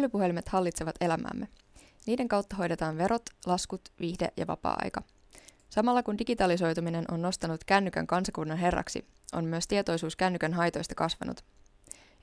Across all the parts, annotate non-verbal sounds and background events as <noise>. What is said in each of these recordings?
älypuhelimet hallitsevat elämäämme. Niiden kautta hoidetaan verot, laskut, viihde ja vapaa-aika. Samalla kun digitalisoituminen on nostanut kännykän kansakunnan herraksi, on myös tietoisuus kännykän haitoista kasvanut.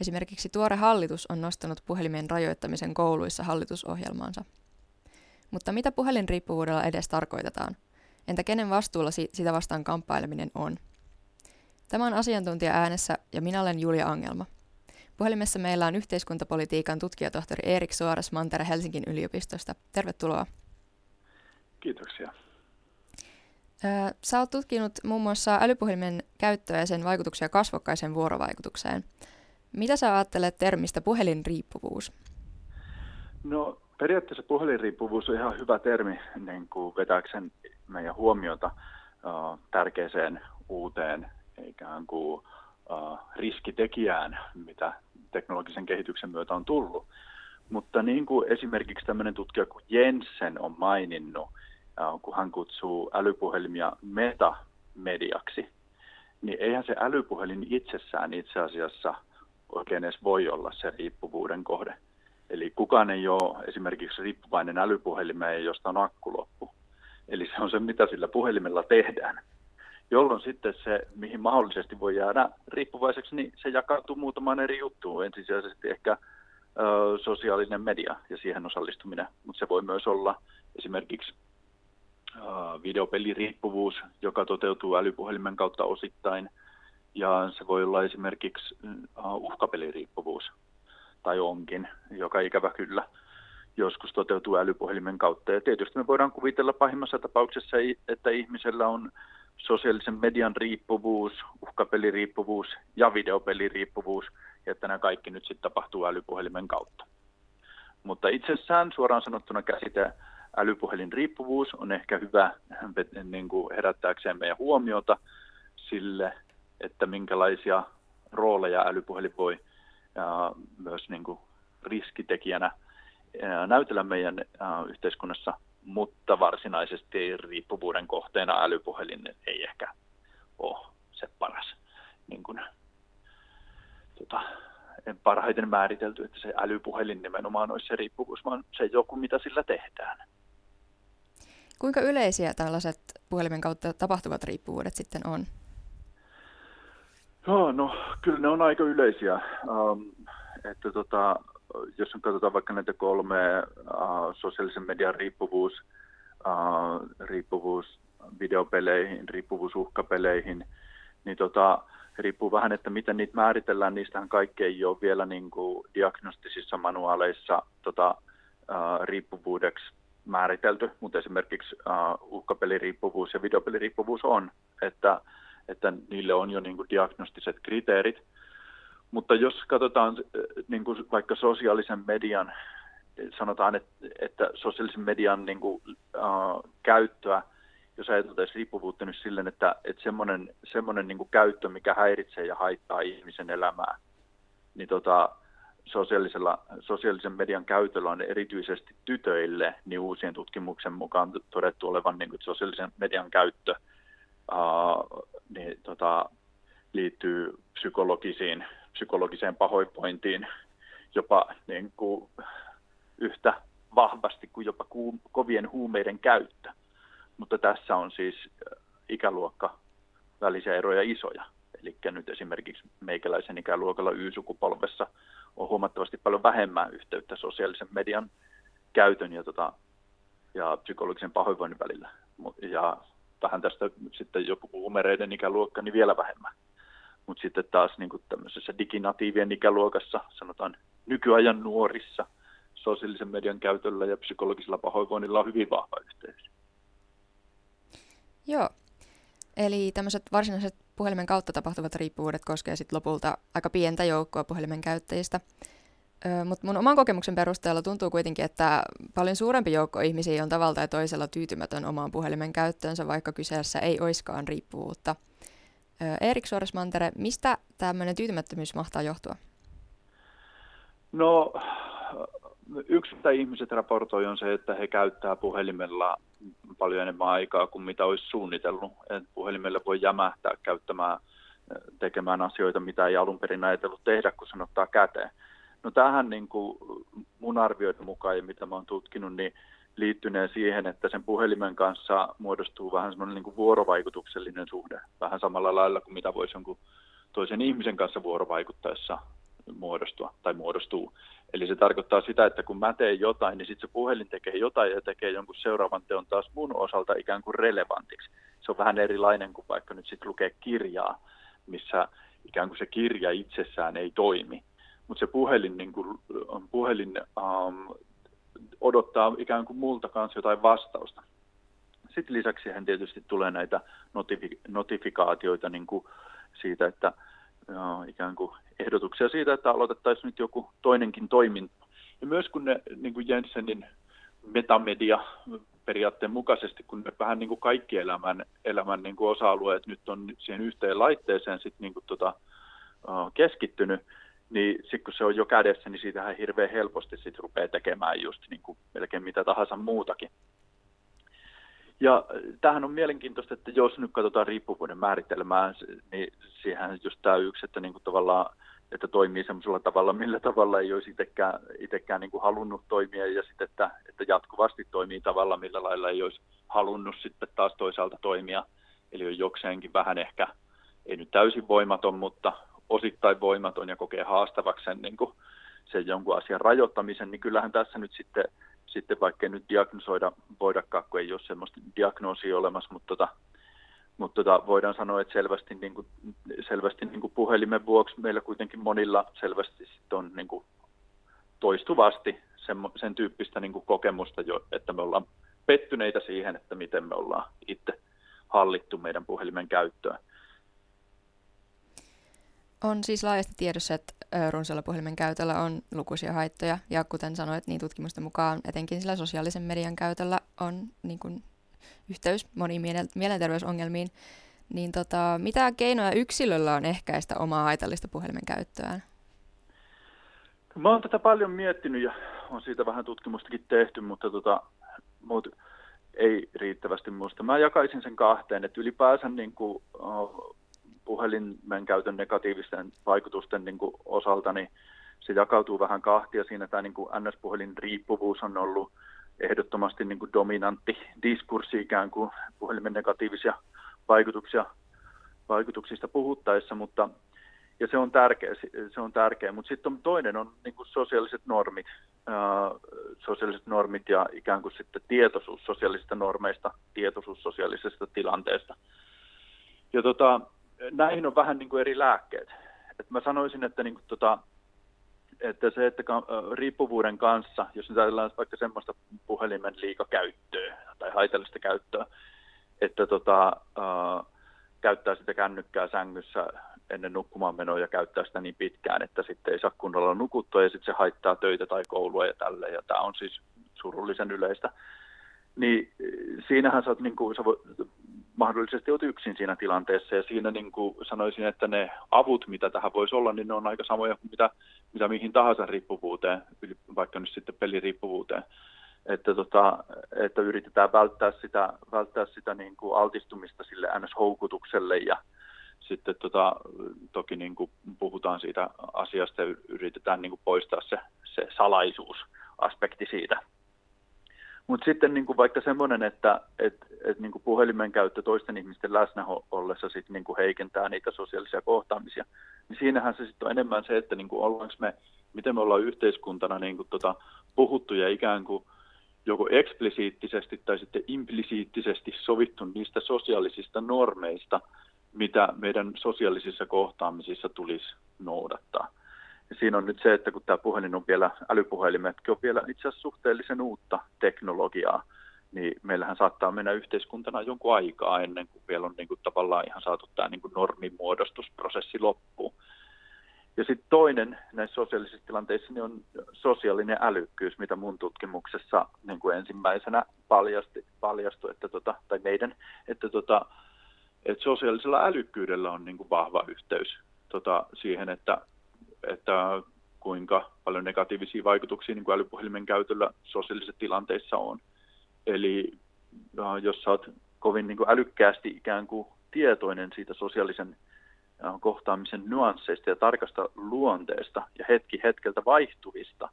Esimerkiksi tuore hallitus on nostanut puhelimien rajoittamisen kouluissa hallitusohjelmaansa. Mutta mitä puhelinriippuvuudella edes tarkoitetaan? Entä kenen vastuulla sitä vastaan kamppaileminen on? Tämä on asiantuntija äänessä ja minä olen Julia Angelma. Puhelimessa meillä on yhteiskuntapolitiikan tutkijatohtori Erik Suoras Mantere Helsingin yliopistosta. Tervetuloa. Kiitoksia. Sä oot tutkinut muun muassa älypuhelimen käyttöä ja sen vaikutuksia kasvokkaisen vuorovaikutukseen. Mitä sä ajattelet termistä puhelinriippuvuus? No periaatteessa puhelinriippuvuus on ihan hyvä termi niin kuin vetääkseen meidän huomiota uh, tärkeäseen uuteen ikään kuin uh, riskitekijään, mitä teknologisen kehityksen myötä on tullut. Mutta niin kuin esimerkiksi tämmöinen tutkija kuin Jensen on maininnut, uh, kun hän kutsuu älypuhelimia metamediaksi, niin eihän se älypuhelin itsessään itse asiassa oikein edes voi olla se riippuvuuden kohde. Eli kukaan ei ole esimerkiksi riippuvainen älypuhelimeen, josta on akku loppu. Eli se on se, mitä sillä puhelimella tehdään. Jolloin sitten se, mihin mahdollisesti voi jäädä riippuvaiseksi, niin se jakautuu muutamaan eri juttuun. Ensisijaisesti ehkä ö, sosiaalinen media ja siihen osallistuminen, mutta se voi myös olla esimerkiksi ö, videopeliriippuvuus, joka toteutuu älypuhelimen kautta osittain, ja se voi olla esimerkiksi uhkapeliriippuvuus, tai onkin, joka ikävä kyllä joskus toteutuu älypuhelimen kautta. Ja tietysti me voidaan kuvitella pahimmassa tapauksessa, että ihmisellä on sosiaalisen median riippuvuus, uhkapeliriippuvuus ja videopeliriippuvuus, ja että nämä kaikki nyt sitten tapahtuu älypuhelimen kautta. Mutta itsessään suoraan sanottuna käsite älypuhelin riippuvuus on ehkä hyvä niin kuin herättääkseen meidän huomiota sille, että minkälaisia rooleja älypuhelin voi ja myös niin kuin riskitekijänä näytellä meidän yhteiskunnassa, mutta varsinaisesti riippuvuuden kohteena älypuhelin ei ehkä ole se paras. Niin kuin, tota, en parhaiten määritelty, että se älypuhelin nimenomaan olisi se riippuvuus, vaan se joku, mitä sillä tehdään. Kuinka yleisiä tällaiset puhelimen kautta tapahtuvat riippuvuudet sitten on? Joo, no kyllä ne on aika yleisiä. Um, että tota, jos katsotaan vaikka näitä kolme uh, sosiaalisen median riippuvuus, uh, riippuvuus videopeleihin, riippuvuus uhkapeleihin, niin tota, riippuu vähän, että miten niitä määritellään. Niistähän kaikki ei ole vielä niin kuin diagnostisissa manuaaleissa tota, uh, riippuvuudeksi määritelty, mutta esimerkiksi uh, uhkapeliriippuvuus ja videopeliriippuvuus on, että että niille on jo niin kuin diagnostiset kriteerit. Mutta jos katsotaan äh, niin kuin vaikka sosiaalisen median, sanotaan, että, että sosiaalisen median niin kuin, äh, käyttöä, jos ajatellaan riippuvuutta nyt silleen, että, että semmoinen, semmoinen niin kuin käyttö, mikä häiritsee ja haittaa ihmisen elämää, niin tota, sosiaalisella, sosiaalisen median käytöllä on erityisesti tytöille niin uusien tutkimuksen mukaan todettu olevan niin kuin sosiaalisen median käyttö – uh, niin, tota, liittyy psykologisiin, psykologiseen pahoinvointiin jopa niin kuin, yhtä vahvasti kuin jopa kovien huumeiden käyttö. Mutta tässä on siis ikäluokka välisiä eroja isoja. Eli nyt esimerkiksi meikäläisen ikäluokalla Y-sukupolvessa on huomattavasti paljon vähemmän yhteyttä sosiaalisen median käytön ja, tota, ja psykologisen pahoinvoinnin välillä. Ja vähän tästä sitten joku huumereiden ikäluokka, niin vielä vähemmän. Mutta sitten taas niin kuin tämmöisessä diginatiivien ikäluokassa, sanotaan nykyajan nuorissa, sosiaalisen median käytöllä ja psykologisella pahoinvoinnilla on hyvin vahva yhteys. Joo, eli tämmöiset varsinaiset puhelimen kautta tapahtuvat riippuvuudet koskee sitten lopulta aika pientä joukkoa puhelimen käyttäjistä – mutta mun oman kokemuksen perusteella tuntuu kuitenkin, että paljon suurempi joukko ihmisiä on tavalla tai toisella tyytymätön omaan puhelimen käyttöönsä, vaikka kyseessä ei oiskaan riippuvuutta. Erik Suoresmantere, mistä tämmöinen tyytymättömyys mahtaa johtua? No, yksi mitä ihmiset raportoi on se, että he käyttää puhelimella paljon enemmän aikaa kuin mitä olisi suunnitellut. Et puhelimella voi jämähtää käyttämään, tekemään asioita, mitä ei alun perin ajatellut tehdä, kun sen ottaa käteen. No tähän niin kuin mun arvioiden mukaan ja mitä mä oon tutkinut, niin liittyneen siihen, että sen puhelimen kanssa muodostuu vähän semmoinen niin kuin vuorovaikutuksellinen suhde, vähän samalla lailla kuin mitä voisi jonkun toisen ihmisen kanssa vuorovaikuttaessa muodostua tai muodostuu. Eli se tarkoittaa sitä, että kun mä teen jotain, niin sitten se puhelin tekee jotain ja tekee jonkun seuraavan teon taas mun osalta ikään kuin relevantiksi. Se on vähän erilainen kuin vaikka nyt sitten lukee kirjaa, missä ikään kuin se kirja itsessään ei toimi. Mutta se puhelin, niin kuin, puhelin um, odottaa ikään kuin multa kanssa jotain vastausta. Sitten lisäksi hän tietysti tulee näitä notifi- notifikaatioita niin kuin siitä, että uh, ikään kuin ehdotuksia siitä, että aloitettaisiin nyt joku toinenkin toiminta. Ja myös kun ne niin kuin Jensenin metamedia periaatteen mukaisesti, kun ne vähän niin kuin kaikki elämän, elämän niin kuin osa-alueet nyt on siihen yhteen laitteeseen sit niin kuin tota, keskittynyt, niin sitten kun se on jo kädessä, niin siitähän hirveän helposti sit rupeaa tekemään just niin kuin melkein mitä tahansa muutakin. Ja tämähän on mielenkiintoista, että jos nyt katsotaan riippuvuuden määritelmää, niin siihen just tämä yksi, että niin kuin tavallaan että toimii semmoisella tavalla, millä tavalla ei olisi itsekään, itsekään niin kuin halunnut toimia ja sitten, että, että jatkuvasti toimii tavalla, millä lailla ei olisi halunnut sitten taas toisaalta toimia. Eli on jokseenkin vähän ehkä, ei nyt täysin voimaton, mutta osittain voimaton ja kokee haastavaksi sen, niin kuin, sen jonkun asian rajoittamisen, niin kyllähän tässä nyt sitten, sitten vaikka nyt diagnosoida voidakaan, kun ei ole semmoista diagnoosia olemassa, mutta tota, mutta tota, voidaan sanoa, että selvästi, niin kuin, selvästi niin kuin puhelimen vuoksi meillä kuitenkin monilla selvästi on niin kuin toistuvasti sen, sen tyyppistä niin kuin kokemusta, jo, että me ollaan pettyneitä siihen, että miten me ollaan itse hallittu meidän puhelimen käyttöä. On siis laajasti tiedossa, että runsaalla puhelimen käytöllä on lukuisia haittoja, ja kuten sanoit, niin tutkimusten mukaan etenkin sillä sosiaalisen median käytöllä on niin kuin, yhteys moniin mielenterveysongelmiin. Niin tota, mitä keinoja yksilöllä on ehkäistä omaa haitallista puhelimen käyttöään? Mä oon tätä paljon miettinyt ja on siitä vähän tutkimustakin tehty, mutta tota, mut ei riittävästi muista. Mä jakaisin sen kahteen, että ylipäänsä niin kuin, puhelimen käytön negatiivisten vaikutusten niin kuin osalta, niin se jakautuu vähän kahtia. Siinä tämä niin kuin NS-puhelin riippuvuus on ollut ehdottomasti niin kuin dominantti diskurssi ikään kuin puhelimen negatiivisia vaikutuksia, vaikutuksista puhuttaessa, mutta ja se on tärkeä, se on tärkeä. mutta sitten toinen on niin kuin sosiaaliset normit, ää, sosiaaliset normit ja ikään kuin sitten tietoisuus sosiaalisista normeista, tietoisuus sosiaalisesta tilanteesta. Ja tota, näihin on vähän niin kuin eri lääkkeet. Et mä sanoisin, että, niin kuin tota, että se, että riippuvuuden kanssa, jos nyt ajatellaan vaikka semmoista puhelimen liikakäyttöä tai haitallista käyttöä, että tota, äh, käyttää sitä kännykkää sängyssä ennen nukkumaan menoa ja käyttää sitä niin pitkään, että sitten ei saa kunnolla nukuttua ja sitten se haittaa töitä tai koulua ja tälle. Ja tämä on siis surullisen yleistä. Niin siinähän sä, oot, niin kuin, sä voit, mahdollisesti olet yksin siinä tilanteessa ja siinä niin kuin sanoisin, että ne avut, mitä tähän voisi olla, niin ne on aika samoja kuin mitä, mitä mihin tahansa riippuvuuteen, vaikka nyt sitten peliriippuvuuteen. Että, tota, että yritetään välttää sitä, välttää sitä niin kuin altistumista sille NS-houkutukselle ja sitten tota, toki niin kuin puhutaan siitä asiasta ja yritetään niin kuin poistaa se, se salaisuusaspekti siitä. Mutta sitten niin kuin vaikka semmoinen, että et, et niin kuin puhelimen käyttö toisten ihmisten läsnä ollessa sit niin kuin heikentää niitä sosiaalisia kohtaamisia, niin siinähän se sitten on enemmän se, että niin kuin ollaanko me, miten me ollaan yhteiskuntana niin kuin tota, puhuttu ja ikään kuin joko eksplisiittisesti tai sitten implisiittisesti sovittu niistä sosiaalisista normeista, mitä meidän sosiaalisissa kohtaamisissa tulisi noudattaa. Siinä on nyt se, että kun tämä puhelin on vielä, älypuhelimetkin on vielä itse asiassa suhteellisen uutta teknologiaa, niin meillähän saattaa mennä yhteiskuntana jonkun aikaa ennen kuin vielä on niin kuin tavallaan ihan saatu tämä niin kuin normimuodostusprosessi loppuun. Ja sitten toinen näissä sosiaalisissa tilanteissa niin on sosiaalinen älykkyys, mitä mun tutkimuksessa niin kuin ensimmäisenä paljasti, paljastui, että tota, tai meidän, että, tota, että sosiaalisella älykkyydellä on niin kuin vahva yhteys tota, siihen, että että kuinka paljon negatiivisia vaikutuksia niin kuin älypuhelimen käytöllä sosiaalisissa tilanteissa on. Eli jos sä oot kovin niin kuin älykkäästi ikään kuin tietoinen siitä sosiaalisen kohtaamisen nyansseista ja tarkasta luonteesta ja hetki hetkeltä vaihtuvista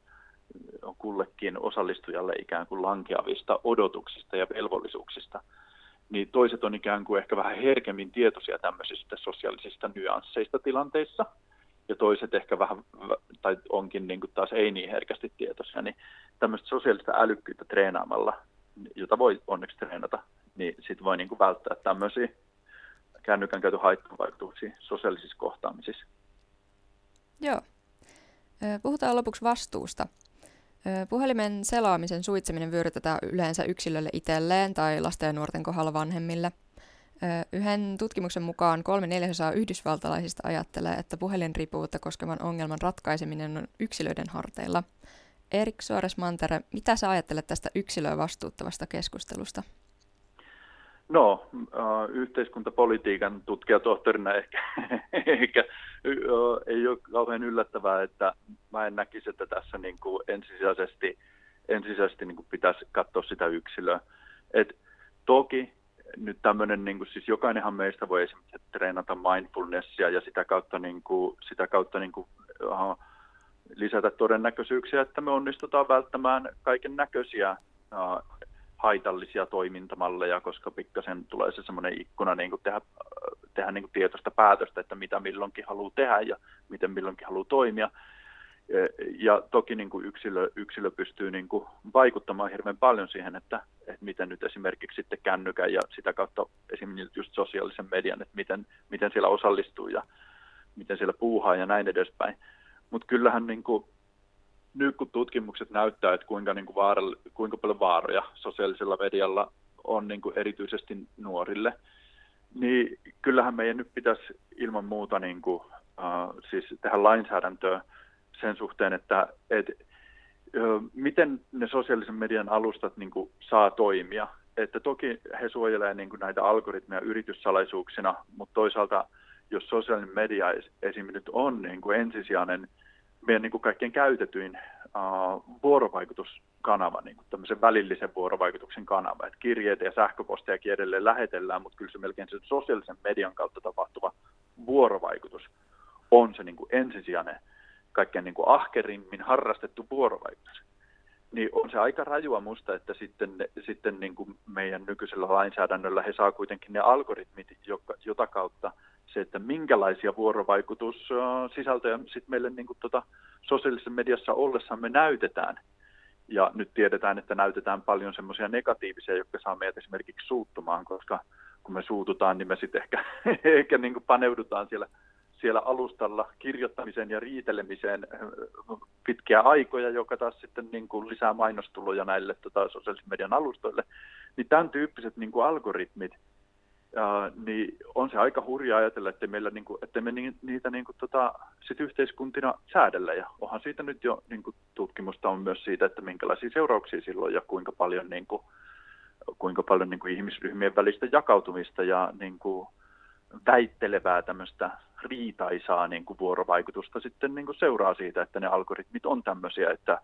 kullekin osallistujalle ikään kuin lankeavista odotuksista ja velvollisuuksista, niin toiset on ikään kuin ehkä vähän herkemmin tietoisia tämmöisistä sosiaalisista nyansseista tilanteissa, ja toiset ehkä vähän, tai onkin niin kuin taas ei niin herkästi tietoisia, niin tämmöistä sosiaalista älykkyyttä treenaamalla, jota voi onneksi treenata, niin sitten voi niin kuin välttää tämmöisiä kännykän käytön haittavaikutuksia sosiaalisissa kohtaamisissa. Joo. Puhutaan lopuksi vastuusta. Puhelimen selaamisen suitseminen vyörytetään yleensä yksilölle itselleen tai lasten ja nuorten kohdalla vanhemmille. Yhden tutkimuksen mukaan kolme neljäsosaa yhdysvaltalaisista ajattelee, että puhelinriippuvuutta koskevan ongelman ratkaiseminen on yksilöiden harteilla. Erik Suores Mantere, mitä sä ajattelet tästä yksilöä vastuuttavasta keskustelusta? No, yhteiskuntapolitiikan tutkijatohtorina ehkä, <laughs> ehkä ei ole kauhean yllättävää, että mä en näkisi, että tässä niin kuin ensisijaisesti, ensisijaisesti niin kuin pitäisi katsoa sitä yksilöä. Et toki nyt tämmöinen, niin kuin, siis jokainenhan meistä voi esimerkiksi treenata mindfulnessia ja sitä kautta, niin kuin, sitä kautta niin kuin, uh, lisätä todennäköisyyksiä, että me onnistutaan välttämään kaiken näköisiä haitallisia toimintamalleja, koska pikkasen tulee se semmoinen ikkuna niin kuin tehdä, tehdä niin kuin tietoista päätöstä, että mitä milloinkin haluaa tehdä ja miten milloinkin haluaa toimia. Ja toki niin kuin yksilö, yksilö pystyy niin kuin vaikuttamaan hirveän paljon siihen, että, että miten nyt esimerkiksi sitten kännykän ja sitä kautta esimerkiksi just sosiaalisen median, että miten, miten siellä osallistuu ja miten siellä puuhaa ja näin edespäin. Mutta kyllähän niin kuin nyt kun tutkimukset näyttää, että kuinka, niin kuin vaara, kuinka paljon vaaroja sosiaalisella medialla on niin kuin erityisesti nuorille, niin kyllähän meidän nyt pitäisi ilman muuta niin kuin, uh, siis tehdä lainsäädäntöä sen suhteen, että et, miten ne sosiaalisen median alustat niin kuin, saa toimia. Että toki he suojelevat niin näitä algoritmeja yrityssalaisuuksina, mutta toisaalta jos sosiaalinen media esimerkiksi nyt on niin kuin ensisijainen – meidän niin kuin kaikkein käytetyin uh, vuorovaikutuskanava, niin kuin tämmöisen välillisen vuorovaikutuksen kanava. Että kirjeitä ja sähköpostejakin edelleen lähetellään, mutta kyllä se melkein se sosiaalisen median kautta tapahtuva vuorovaikutus on se niin kuin ensisijainen, kaikkein niin kuin ahkerimmin harrastettu vuorovaikutus. Niin on se aika rajua musta, että sitten, sitten niin kuin meidän nykyisellä lainsäädännöllä he saa kuitenkin ne algoritmit, joka, jota kautta – se, että minkälaisia vuorovaikutussisältöjä sitten meille niin kuin tuota, sosiaalisessa mediassa ollessamme näytetään. Ja nyt tiedetään, että näytetään paljon semmoisia negatiivisia, jotka saa meidät esimerkiksi suuttumaan, koska kun me suututaan, niin me sitten ehkä, <laughs> ehkä niin kuin paneudutaan siellä, siellä alustalla kirjoittamiseen ja riitelemiseen pitkiä aikoja, joka taas sitten niin kuin lisää mainostuloja näille tota, sosiaalisen median alustoille. Niin tämän tyyppiset niin kuin algoritmit, ja, niin on se aika hurjaa ajatella, että meillä niin kuin, että me niitä niin kuin, tota, sit yhteiskuntina säädellä. Ja onhan siitä nyt jo niin kuin, tutkimusta on myös siitä, että minkälaisia seurauksia silloin ja kuinka paljon, niin kuin, kuinka paljon niin kuin, ihmisryhmien välistä jakautumista ja niin kuin, väittelevää tämmöistä riitaisaa niin kuin, vuorovaikutusta sitten niin kuin, seuraa siitä, että ne algoritmit on tämmöisiä, että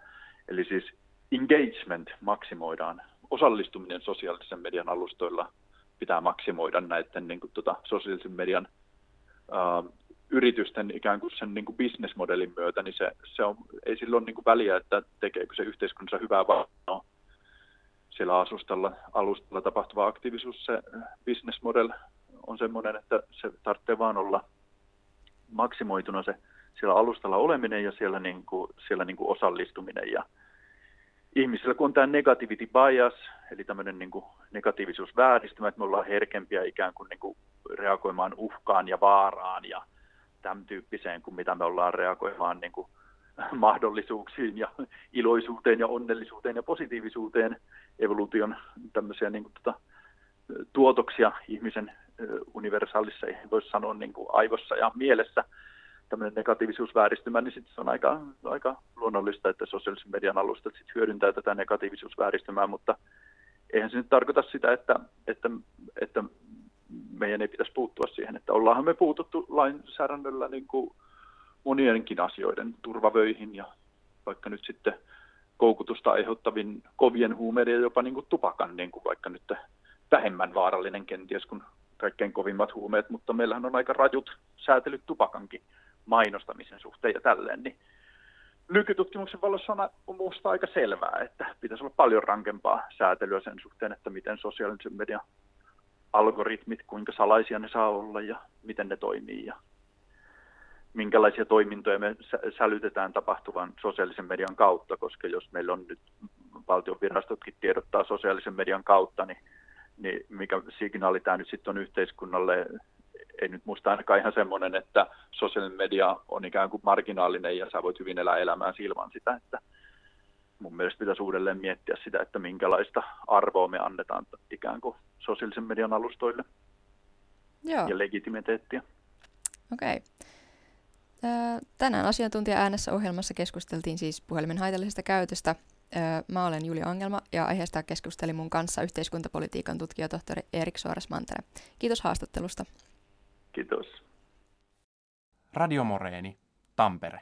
eli siis engagement maksimoidaan, osallistuminen sosiaalisen median alustoilla – pitää maksimoida näiden niin kuin, tota, sosiaalisen median ää, yritysten ikään kuin sen niin kuin bisnesmodelin myötä, niin se, se on, ei silloin niin kuin väliä, että tekeekö se yhteiskunnassa hyvää vaan no, siellä asustalla, alustalla tapahtuva aktiivisuus, se businessmodel on semmoinen, että se tarvitsee vaan olla maksimoituna se siellä alustalla oleminen ja siellä, niin kuin, siellä niin kuin osallistuminen. Ja ihmisillä kun on tämä negativity bias, eli tämmöinen niin kuin negatiivisuusvääristymä, että me ollaan herkempiä ikään kuin, niin kuin reagoimaan uhkaan ja vaaraan ja tämän tyyppiseen kuin mitä me ollaan reagoimaan niin kuin mahdollisuuksiin ja iloisuuteen ja onnellisuuteen ja positiivisuuteen, evoluution tämmöisiä niin kuin, tuota, tuotoksia ihmisen universaalissa, voisi sanoa niin kuin aivossa ja mielessä – tämmöinen negatiivisuusvääristymä, niin sitten se on aika, aika luonnollista, että sosiaalisen median alustat sit hyödyntää tätä negatiivisuusvääristymää, mutta eihän se nyt tarkoita sitä, että, että, että meidän ei pitäisi puuttua siihen, että ollaanhan me puututtu lainsäädännöllä niin kuin monienkin asioiden turvavöihin ja vaikka nyt sitten koukutusta aiheuttavin kovien huumeiden ja jopa niin kuin tupakan, niin kuin vaikka nyt vähemmän vaarallinen kenties kuin kaikkein kovimmat huumeet, mutta meillähän on aika rajut säätelyt tupakankin mainostamisen suhteen ja tälleen, niin nykytutkimuksen valossa on minusta aika selvää, että pitäisi olla paljon rankempaa säätelyä sen suhteen, että miten sosiaalisen median algoritmit, kuinka salaisia ne saa olla ja miten ne toimii ja minkälaisia toimintoja me sälytetään tapahtuvan sosiaalisen median kautta, koska jos meillä on nyt valtion virastotkin tiedottaa sosiaalisen median kautta, niin, niin mikä signaali tämä nyt sitten on yhteiskunnalle, ei nyt musta ainakaan ihan semmoinen, että sosiaalinen media on ikään kuin marginaalinen ja sä voit hyvin elää elämään ilman sitä, että mun mielestä pitäisi uudelleen miettiä sitä, että minkälaista arvoa me annetaan ikään kuin sosiaalisen median alustoille Joo. ja legitimiteettiä. Okei. Okay. Tänään asiantuntija äänessä ohjelmassa keskusteltiin siis puhelimen haitallisesta käytöstä. Mä olen Julia Ongelma ja aiheesta keskustelin mun kanssa yhteiskuntapolitiikan tutkija tohtori Erik Suoras-Mantere. Kiitos haastattelusta. Kiitos. Radio Moreeni, Tampere.